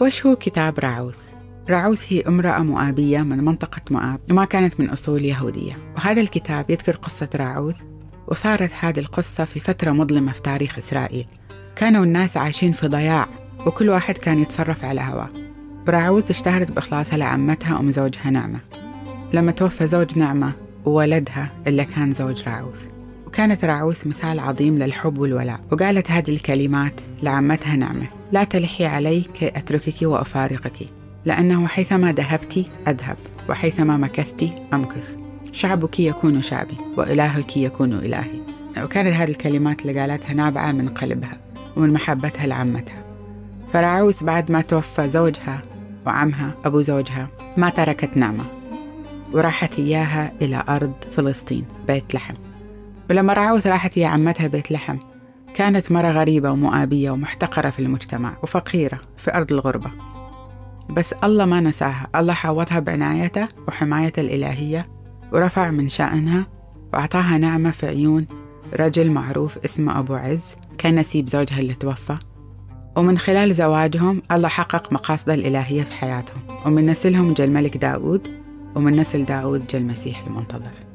وش هو كتاب راعوث؟ راعوث هي امرأة مؤابية من منطقة مؤاب وما كانت من أصول يهودية. وهذا الكتاب يذكر قصة راعوث وصارت هذه القصة في فترة مظلمة في تاريخ إسرائيل. كانوا الناس عايشين في ضياع وكل واحد كان يتصرف على هواه. راعوث اشتهرت بإخلاصها لعمتها أم زوجها نعمة. لما توفى زوج نعمة وولدها اللي كان زوج راعوث وكانت راعوث مثال عظيم للحب والولاء وقالت هذه الكلمات لعمتها نعمة لا تلحي علي كي أتركك وأفارقك لأنه حيثما ذهبت أذهب وحيثما مكثت أمكث. شعبك يكون شعبي وإلهك يكون إلهي. وكانت هذه الكلمات اللي قالتها نابعة من قلبها ومن محبتها لعمتها. فراعوث بعد ما توفى زوجها وعمها أبو زوجها ما تركت نعمة وراحت إياها إلى أرض فلسطين بيت لحم. ولما راعوث راحت هي عمتها بيت لحم. كانت مرة غريبة ومؤابية ومحتقرة في المجتمع وفقيرة في أرض الغربة. بس الله ما نساها. الله حاوطها بعنايته وحمايته الإلهية ورفع من شأنها وأعطاها نعمة في عيون رجل معروف اسمه أبو عز. كان نسيب زوجها اللي توفى. ومن خلال زواجهم الله حقق مقاصده الإلهية في حياتهم. ومن نسلهم جاء الملك داود. ومن نسل داود جاء المسيح المنتظر.